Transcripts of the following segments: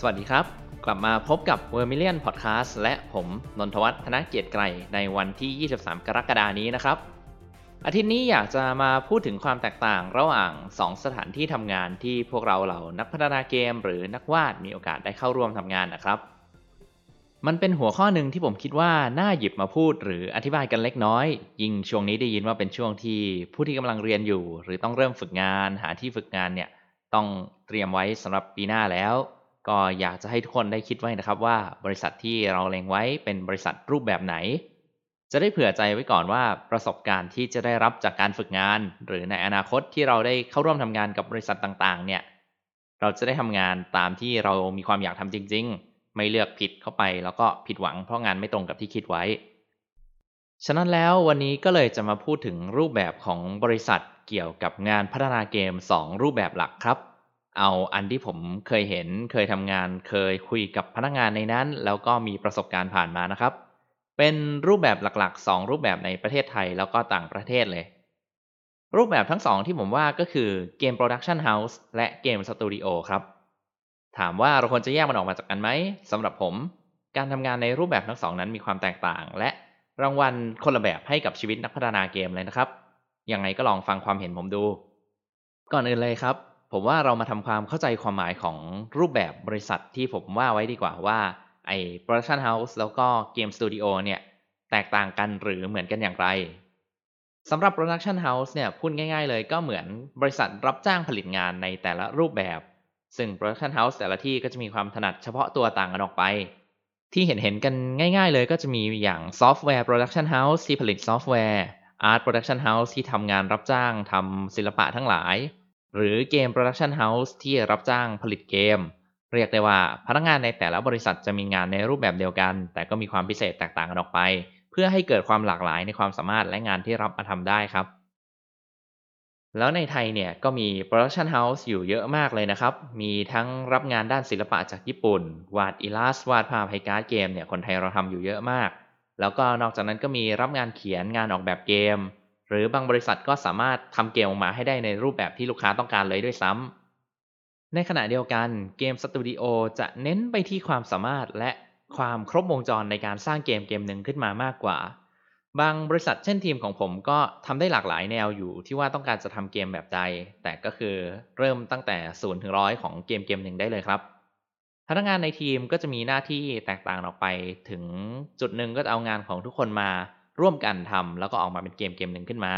สวัสดีครับ กลับมาพบกับ v e r m i l i o n Podcast และผมนนทวัฒน์ธนเกียรติไกรในวันที่ 23 กรกฎานี้นะครับ อาทิตย์นี้อยากจะมาพูดถึงความแตกต่างระหว่าง 2 สถานที่ทำงานที่พวกเราเหล่านักพัฒนาเกม หรือนักวาดมีโอกาสได้เข้าร่วมทำงานนะครับ มันเป็นหัวข้อหนึ่งที่ผมคิดว่าน่าหยิบมาพูดหรืออธิบายกันเล็กน้อย ยิ่งช่วงนี้ได้ยินว่าเป็นช่วงที่ผู้ที่กำลังเรียนอยู่ หรือต้องเริ่มฝึกงาน หาที่ฝึกงานเนี่ยต้องเตรียมไว้สำหรับปีหน้าแล้ว ก็อยากจะให้ทุกคนได้คิดไว้นะครับว่าบริษัทที่เราเล็งไว้เป็นบริษัทรูปแบบไหน จะได้เผื่อใจไว้ก่อนว่าประสบการณ์ที่จะได้รับจากการฝึกงาน หรือในอนาคตที่เราได้เข้าร่วมทำงานกับบริษัทต่างๆ เนี่ยเราจะได้ทำงานตามที่เรามีความอยากทำจริง ๆ ไม่เลือกผิดเข้าไปแล้วก็ผิดหวังเพราะงานไม่ตรงกับที่คิดไว้ ฉะนั้นแล้ววันนี้ก็เลยจะมาพูดถึงรูปแบบของบริษัทเกี่ยวกับงานพัฒนาเกม 2 รูปแบบหลักครับ เอาอันที่ผมเคยเห็นเคยทำงานเคยคุยกับพนักงานในนั้น แล้วก็มีประสบการณ์ผ่านมานะครับ เป็นรูปแบบหลักๆ 2 รูปแบบในประเทศไทยแล้วก็ต่างประเทศเลย รูปแบบทั้งสองที่ผมว่าก็คือเกม production house และเกมสตูดิโอครับ ถามว่าเราควรจะแยกมันออกมาจากกันไหมสำหรับผม การทำงานในรูปแบบทั้งสองนั้นมีความแตกต่าง และรางวัลคนละแบบให้กับชีวิตนักพัฒนาเกมเลยนะครับยังไงก็ลองฟังความเห็นผมดู ก่อนอื่นเลยครับ ผมว่าเรามาทำความเข้าใจความหมายของรูปแบบบริษัทที่ผมว่าไว้ดีกว่าว่าไอ้ Production House แล้วก็เกมสตูดิโอเนี่ย แตกต่างกันหรือเหมือนกันอย่างไรสำหรับ Production House เนี่ยพูดง่ายๆเลยก็เหมือนบริษัทรับจ้างผลิตงานในแต่ละรูปแบบ ซึ่ง Production House แต่ละที่ก็จะมีความถนัดเฉพาะตัวต่างกันออกไป ที่เห็นเห็นกันง่ายๆเลยก็จะมีอย่าง Software Production House ที่ผลิตซอฟต์แวร์ Art Production House ที่ทำงานรับจ้างทำศิลปะทั้งหลาย หรือเกม Production House ที่รับจ้างผลิตเกม เรียกได้ว่าพนักงานในแต่ละบริษัทจะมีงานในรูปแบบเดียวกัน แต่ก็มีความพิเศษแตกต่างกันออกไป เพื่อให้เกิดความหลากหลายในความสามารถและงานที่รับมาทำได้ครับ แล้วในไทยเนี่ยก็มี Production House อยู่เยอะมากเลยนะครับ มีทั้งรับงานด้านศิลปะจากญี่ปุ่น วาดอิลลัสวาดภาพให้การ์ดเกมเนี่ยคนไทยเราทำอยู่เยอะมาก แล้วก็นอกจากนั้นก็มีรับงานเขียนงานออกแบบเกม หรือบางบริษัทก็สามารถทำเกมออกมาให้ได้ในรูปแบบที่ลูกค้าต้องการเลยด้วยซ้ำในขณะเดียวกันเกมสตูดิโอจะเน้นไปที่ความสามารถและความครบวงจรในการสร้างเกมเกมหนึ่งขึ้นมามากกว่า บางบริษัทเช่นทีมของผมก็ทำได้หลากหลายแนวอยู่ที่ว่าต้องการจะทำเกมแบบใด แต่ก็คือเริ่มตั้งแต่ศูนย์ถึงร้อยของเกมเกมหนึ่งได้เลยครับพนักงานในทีมก็จะมีหน้าที่แตกต่างออกไป ถึงจุดหนึ่งก็จะเอางานของทุกคนมา ร่วมกันทำแล้วก็ออกมาเป็นเกมเกมหนึ่งขึ้นมา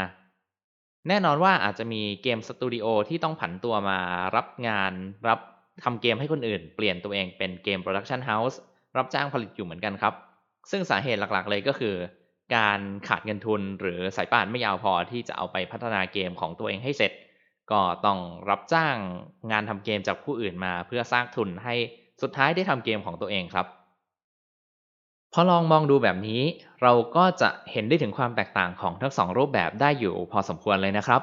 แน่นอนว่าอาจจะมีเกมสตูดิโอที่ต้องผันตัวมารับงานรับทำเกมให้คนอื่น เปลี่ยนตัวเองเป็นเกม production house รับจ้างผลิตอยู่เหมือนกันครับ ซึ่งสาเหตุหลักๆเลยก็คือ การขาดเงินทุนหรือสายป่านไม่ยาวพอที่จะเอาไปพัฒนาเกมของตัวเองให้เสร็จ ก็ต้องรับจ้างงานทำเกมจากผู้อื่นมา เพื่อสร้างทุนให้สุดท้ายได้ทำเกมของตัวเองครับ พอลองมองดูแบบนี้ เราก็จะเห็นได้ถึงความแตกต่างของทั้งสองรูปแบบได้อยู่พอสมควรเลยนะครับ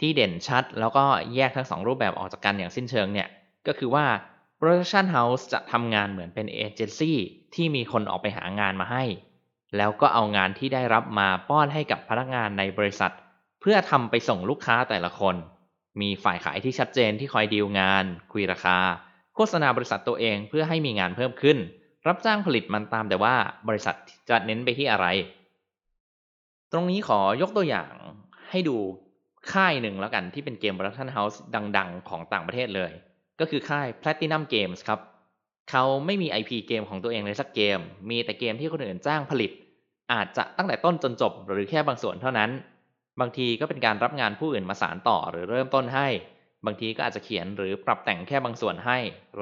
ที่เด่นชัดแล้วก็แยกทั้งสองรูปแบบออกจากกันอย่างสิ้นเชิงเนี่ย ก็คือว่า Production House จะทำงานเหมือนเป็นเอเจนซี่ที่มีคนออกไปหางานมาให้ แล้วก็เอางานที่ได้รับมาป้อนให้กับพนักงานในบริษัท เพื่อทำไปส่งลูกค้าแต่ละคน มีฝ่ายขายที่ชัดเจนที่คอยดีลงาน คุยราคา โฆษณาบริษัทตัวเองเพื่อให้มีงานเพิ่มขึ้น รับจ้างผลิตมันตามแต่ว่าบริษัทจะเน้นไปที่อะไร ตรงนี้ขอยกตัวอย่างให้ดูค่ายหนึ่งแล้วกันที่เป็นเกม Production House ดัง ๆ ของต่างประเทศเลย ก็คือค่าย Platinum Games ครับ เขาไม่มี IP เกมของตัวเองเลยสักเกม มีแต่เกมที่คนอื่นจ้างผลิต อาจจะตั้งแต่ต้นจนจบหรือแค่บางส่วนเท่านั้น บางทีก็เป็นการรับงานผู้อื่นมาสานต่อหรือเริ่มต้นให้ บางทีก็อาจจะเขียนหรือปรับแต่งแค่บางส่วนให้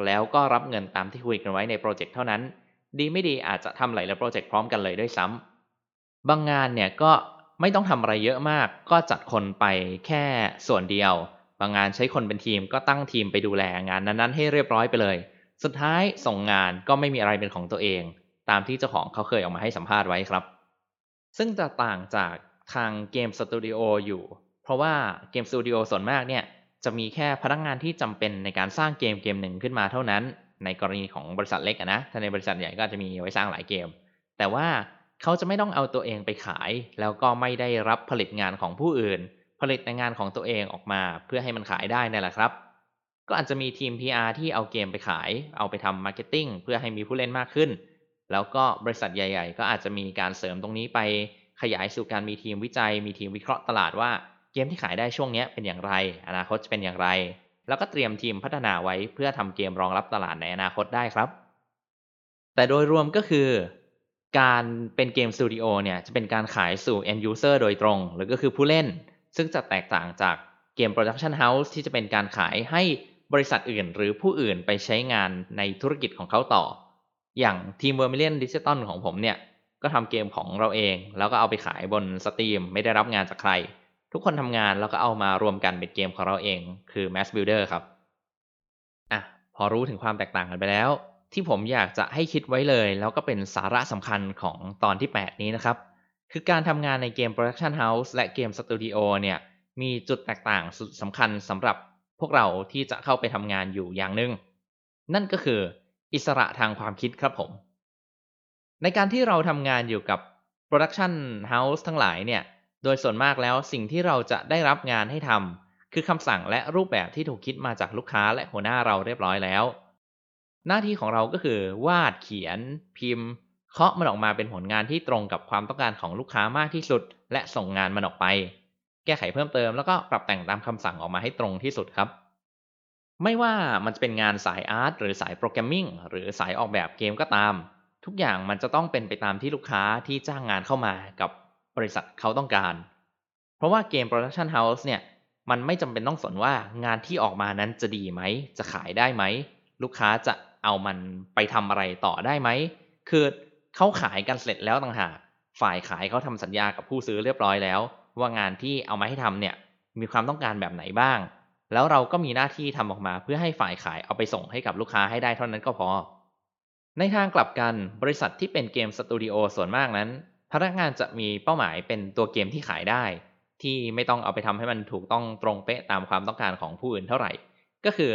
แล้วก็รับเงินตามที่คุยกันไว้ในโปรเจกต์เท่านั้น ดีไม่ดีอาจจะทำหลายๆโปรเจกต์พร้อมกันเลยด้วยซ้ำบางงานเนี่ยก็ไม่ต้องทำอะไรเยอะมาก ก็จัดคนไปแค่ส่วนเดียว บางงานใช้คนเป็นทีมก็ตั้งทีมไปดูแลงานนั้นๆ ให้เรียบร้อยไปเลย สุดท้ายส่งงานก็ไม่มีอะไรเป็นของตัวเอง ตามที่เจ้าของเขาเคยออกมาให้สัมภาษณ์ไว้ครับ ซึ่งจะต่างจากทางเกมสตูดิโออยู่ เพราะว่าเกมสตูดิโอส่วนมากเนี่ย จะมีแค่พนักงานที่จำเป็นในการสร้างเกมเกมหนึ่งขึ้นมาเท่านั้น ในกรณีของบริษัทเล็กนะ ถ้าในบริษัทใหญ่ก็จะมีไว้สร้างหลายเกม แต่ว่าเขาจะไม่ต้องเอาตัวเองไปขาย แล้วก็ไม่ได้รับผลิตงานของผู้อื่น ผลิตแต่งานของตัวเองออกมาเพื่อให้มันขายได้นั่นแหละครับ ก็อาจจะมีทีม PR ที่เอาเกมไปขาย เอาไปทำ marketing เพื่อให้มีผู้เล่นมากขึ้น แล้วก็บริษัทใหญ่ ๆ ก็อาจจะมีการเสริมตรงนี้ไปขยายสู่การมีทีมวิจัย มีทีมวิเคราะห์ตลาดว่า เกมที่ขายได้ช่วงนี้เป็นอย่างไร อนาคตจะเป็นอย่างไร แล้วก็เตรียมทีมพัฒนาไว้เพื่อทำเกมรองรับตลาดในอนาคตได้ครับ แต่โดยรวมก็คือ การเป็นเกมสตูดิโอเนี่ยจะเป็นการขายสู่ end user โดยตรง หรือก็คือผู้เล่น ซึ่งจะแตกต่างจากเกม production house ที่จะเป็นการขายให้บริษัทอื่น หรือผู้อื่นไปใช้งานในธุรกิจของเขาต่อ อย่างทีม Vermilion Digital ของผมเนี่ยก็ทำเกมของเราเอง แล้วก็เอาไปขายบนสตรีมไม่ได้รับงานจากใคร ทุกคนทำงานแล้วก็เอามารวมกันเป็นเกมของเราเอง คือ Mass Builder ครับ อะ พอรู้ถึงความแตกต่างกันไปแล้ว ที่ผมอยากจะให้คิดไว้เลย แล้วก็เป็นสาระสำคัญของตอนที่ 8 นี้นะครับ คือการทำงานในเกม Production House และเกมสตูดิโอเนี่ย มีจุดแตกต่างสุดสำคัญสำหรับพวกเราที่จะเข้าไปทำงานอยู่อย่างหนึ่ง นั่นก็คืออิสระทางความคิดครับผม ในการที่เราทำงานอยู่กับ Production House ทั้งหลายเนี่ย โดยส่วนมากแล้วสิ่งที่เราจะได้รับงานให้ทำคือคำสั่งและรูปแบบที่ถูกคิดมาจากลูกค้าและหัวหน้าเราเรียบร้อยแล้ว หน้าที่ของเราก็คือ วาดเขียน พิมพ์ เคาะมันออกมาเป็นผลงานที่ตรงกับความต้องการของลูกค้ามากที่สุด และส่งงานมันออกไป แก้ไขเพิ่มเติมแล้วก็ปรับแต่งตามคำสั่งออกมาให้ตรงที่สุดครับ ไม่ว่ามันจะเป็นงานสายอาร์ตหรือสายโปรแกรมมิ่งหรือสายออกแบบเกมก็ตาม ทุกอย่างมันจะต้องเป็นไปตามที่ลูกค้าที่จ้างงานเข้ามากับ บริษัทเขาต้องการ เพราะว่าเกม Production House เนี่ย มันไม่จำเป็นต้องสนว่างานที่ออกมานั้นจะดีไหม จะขายได้ไหม ลูกค้าจะเอามันไปทำอะไรต่อได้ไหม คือเขาขายกันเสร็จแล้วต่างหาก ฝ่ายขายเขาทำสัญญากับผู้ซื้อเรียบร้อยแล้ว ว่างานที่เอามาให้ทำเนี่ย มีความต้องการแบบไหนบ้าง แล้วเราก็มีหน้าที่ทำออกมาเพื่อให้ฝ่ายขายเอาไปส่งให้กับลูกค้าให้ได้เท่านั้นก็พอในทางกลับกันบริษัทที่เป็นเกมสตูดิโอส่วนมากนั้น พนักงานจะมีเป้าหมายเป็นตัวเกมที่ขายได้ ที่ไม่ต้องเอาไปทำให้มันถูกต้องตรงเป๊ะตามความต้องการของผู้อื่นเท่าไหร่ ก็คือ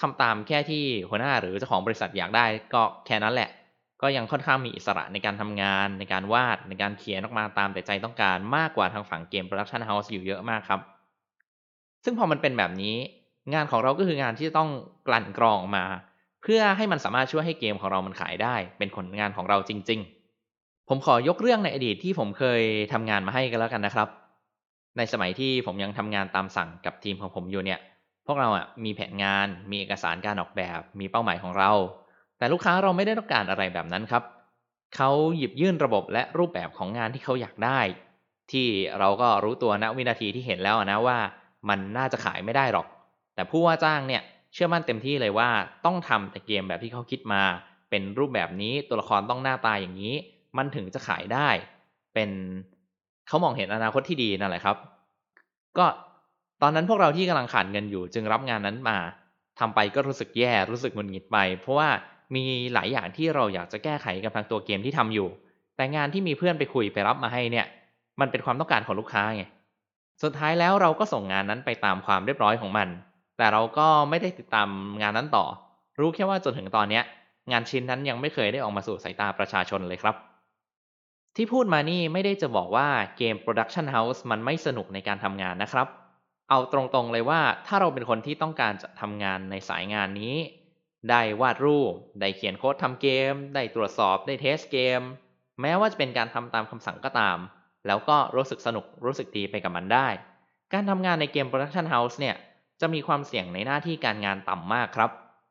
ทำตามแค่ที่หัวหน้าหรือเจ้าของบริษัทอยากได้ก็แค่นั้นแหละ ก็ยังค่อนข้างมีอิสระในการทำงาน ในการวาดในการเขียนออกมาตามแต่ใจต้องการมากกว่าทางฝั่งเกม production house อยู่เยอะมากครับ ซึ่งพอมันเป็นแบบนี้ งานของเราก็คืองานที่จะต้องกลั่นกรองออกมา เพื่อให้มันสามารถช่วยให้เกมของเรามันขายได้ เป็นผลงานของเราจริง ๆ ผมขอยกเรื่องในอดีตที่ผมเคยทำงานมาให้กันแล้วกันนะครับ ในสมัยที่ผมยังทำงานตามสั่งกับทีมของผมอยู่เนี่ย พวกเราอะมีแผนงาน มีเอกสารการออกแบบ มีเป้าหมายของเรา แต่ลูกค้าเราไม่ได้ต้องการอะไรแบบนั้นครับ เขาหยิบยื่นระบบและรูปแบบของงานที่เขาอยากได้ ที่เราก็รู้ตัวณวินาทีที่เห็นแล้วนะว่า มันน่าจะขายไม่ได้หรอก แต่ผู้ว่าจ้างเนี่ยเชื่อมั่นเต็มที่เลยว่าต้องทำแต่เกมแบบที่เขาคิดมา เป็นรูปแบบนี้ตัวละครต้องหน้าตาอย่างนี้ มันถึงจะขายได้ เป็นเขามองเห็นอนาคตที่ดีนั่นแหละครับ ก็ตอนนั้นพวกเราที่กำลังขาดเงินอยู่ จึงรับงานนั้นมาทำไปก็รู้สึกแย่รู้สึกหงุดหงิดไป เพราะว่ามีหลายอย่างที่เราอยากจะแก้ไขกับทางตัวเกมที่ทำอยู่ แต่งานที่มีเพื่อนไปคุยไปรับมาให้เนี่ย มันเป็นความต้องการของลูกค้าไงสุดท้ายแล้วเราก็ส่งงานนั้นไปตามความเรียบร้อยของมัน แต่เราก็ไม่ได้ติดตามงานนั้นต่อ รู้แค่ว่าจนถึงตอนนี้งานชิ้นนั้นยังไม่เคยได้ออกมาสู่สายตาประชาชนเลยครับ ที่พูดมานี่ไม่ได้จะบอกว่าเกม Production House มันไม่สนุกในการทำงานนะครับ เอาตรงๆเลยว่าถ้าเราเป็นคนที่ต้องการจะทำงานในสายงานนี้ ได้วาดรูป ได้เขียนโค้ดทำเกม ได้ตรวจสอบ ได้เทสเกม แม้ว่าจะเป็นการทำตามคำสั่งก็ตาม แล้วก็รู้สึกสนุกรู้สึกดีไปกับมันได้ การทำงานในเกม Production House เนี่ยจะมีความเสี่ยงในหน้าที่การงานต่ำมากครับ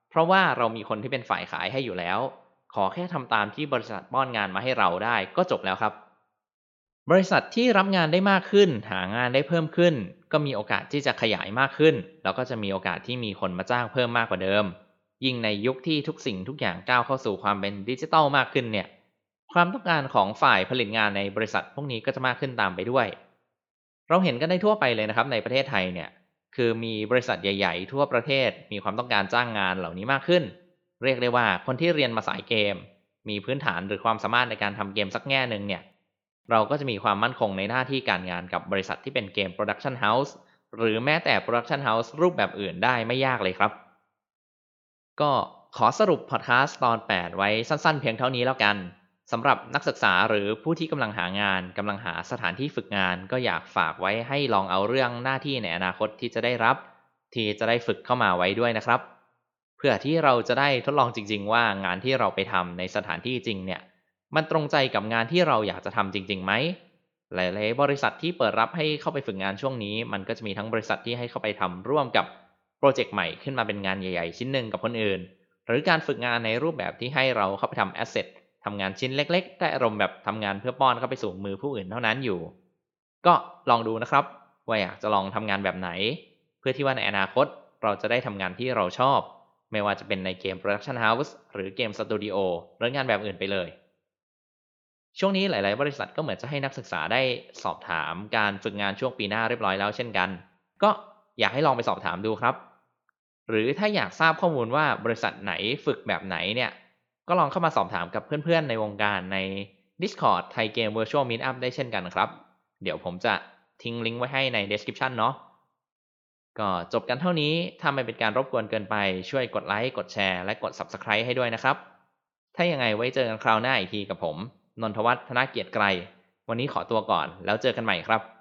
เพราะว่าเรามีคนที่เป็นฝ่ายขายให้อยู่แล้ว ขอแค่ทำตามที่บริษัทป้อนงานมาให้เราได้ก็จบแล้วครับ บริษัทที่รับงานได้มากขึ้น หางานได้เพิ่มขึ้น ก็มีโอกาสที่จะขยายมากขึ้น แล้วก็จะมีโอกาสที่มีคนมาจ้างเพิ่มมากกว่าเดิม ยิ่งในยุคที่ทุกสิ่งทุกอย่างก้าวเข้าสู่ความเป็นดิจิทัลมากขึ้นเนี่ยความต้องการของฝ่ายผลิตงานในบริษัทพวกนี้ก็จะมากขึ้นตามไปด้วย เราเห็นกันได้ทั่วไปเลยนะครับในประเทศไทยเนี่ยคือมีบริษัทใหญ่ ๆ ทั่วประเทศมีความต้องการจ้างงานเหล่านี้มากขึ้น เรียกได้ว่าคนที่เรียนมาสายเกม มีพื้นฐานหรือความสามารถในการทำเกมสักแง่หนึ่งเนี่ยเราก็จะมีความมั่นคงในหน้าที่การงานกับบริษัทที่เป็นเกม production houseหรือแม้แต่ production house รูปแบบอื่นได้ไม่ยากเลยครับ ก็ขอสรุปพอดแคสต์ตอน 8 ไว้สั้นๆ เพียงเท่านี้แล้วกันสำหรับนักศึกษาหรือผู้ที่กำลังหางานกำลังหาสถานที่ฝึกงาน ก็อยากฝากไว้ให้ลองเอาเรื่องหน้าที่ในอนาคตที่จะได้รับ ที่จะได้ฝึกเข้ามาไว้ด้วยนะครับ เพื่อที่เราจะได้ทดลองจริง ๆ ว่างานที่เราไปทำในสถานที่จริงเนี่ย มันตรงใจกับงานที่เราอยากจะทำจริงๆไหมหลายๆบริษัทที่เปิดรับให้เข้าไปฝึกงานช่วงนี้ มันก็จะมีทั้งบริษัทที่ให้เข้าไปทำร่วมกับโปรเจกต์ใหม่ขึ้นมาเป็นงานใหญ่ ๆ ชิ้นหนึ่งกับคนอื่น หรือการฝึกงานในรูปแบบที่ให้เราเข้าไปทำ asset ทำงานชิ้นเล็ก ๆ ได้อารมณ์แบบทำงานเพื่อป้อนเข้าไปสู่มือผู้อื่นเท่านั้นอยู่ ก็ลองดูนะครับ ว่าอยากจะลองทำงานแบบไหน เพื่อที่ว่าในอนาคตเราจะได้ทำงานที่เราชอบ ไม่ว่าจะเป็นในเกม Production House หรือเกมสตูดิโอหรืองานแบบอื่นไปเลย ช่วงนี้หลาย ๆ บริษัทก็เหมือนจะให้นักศึกษาได้สอบถามการฝึกงานช่วงปีหน้าเรียบร้อยแล้วเช่นกัน ก็อยากให้ลองไปสอบถามดูครับ หรือถ้าอยากทราบข้อมูลว่าบริษัทไหนฝึกแบบไหนเนี่ย ก็ลองเข้ามาสอบถามกับเพื่อน ๆ ในวงการใน Discord ไทยเกม Virtual Meetup ได้เช่นกันครับ เดี๋ยวผมจะทิ้งลิงก์ไว้ให้ใน description เนาะ ก็จบกันเท่านี้ ถ้าไม่เป็นการรบกวนเกินไปช่วยกดไลค์ กดแชร์ และกด Subscribe ให้ด้วยนะครับ ถ้ายังไงไว้เจอกันคราวหน้าอีกทีกับผม นนทวัฒน์ธนเกียรติไกร วันนี้ขอตัวก่อน แล้วเจอกันใหม่ครับ